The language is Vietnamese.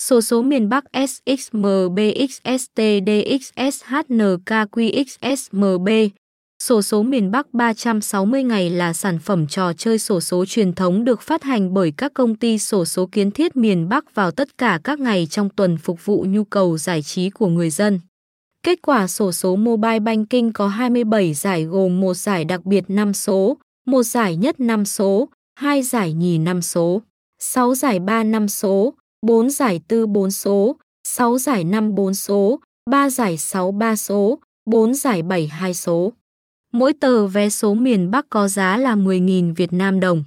Số số miền Bắc SXMBXSTDXSHNKQXSMB Sổ số miền Bắc 360 ngày là sản phẩm trò chơi sổ số truyền thống được phát hành bởi các công ty sổ số kiến thiết miền Bắc vào tất cả các ngày trong tuần phục vụ nhu cầu giải trí của người dân. Kết quả sổ số Mobile Banking có 27 giải gồm một giải đặc biệt 5 số, một giải nhất 5 số, hai giải nhì 5 số, 6 giải 3 5 số, 4 giải tư 4 số, 6 giải 5 4 số, 3 giải 6 3 số, 4 giải 7 2 số. Mỗi tờ vé số miền Bắc có giá là 10.000 Việt Nam đồng.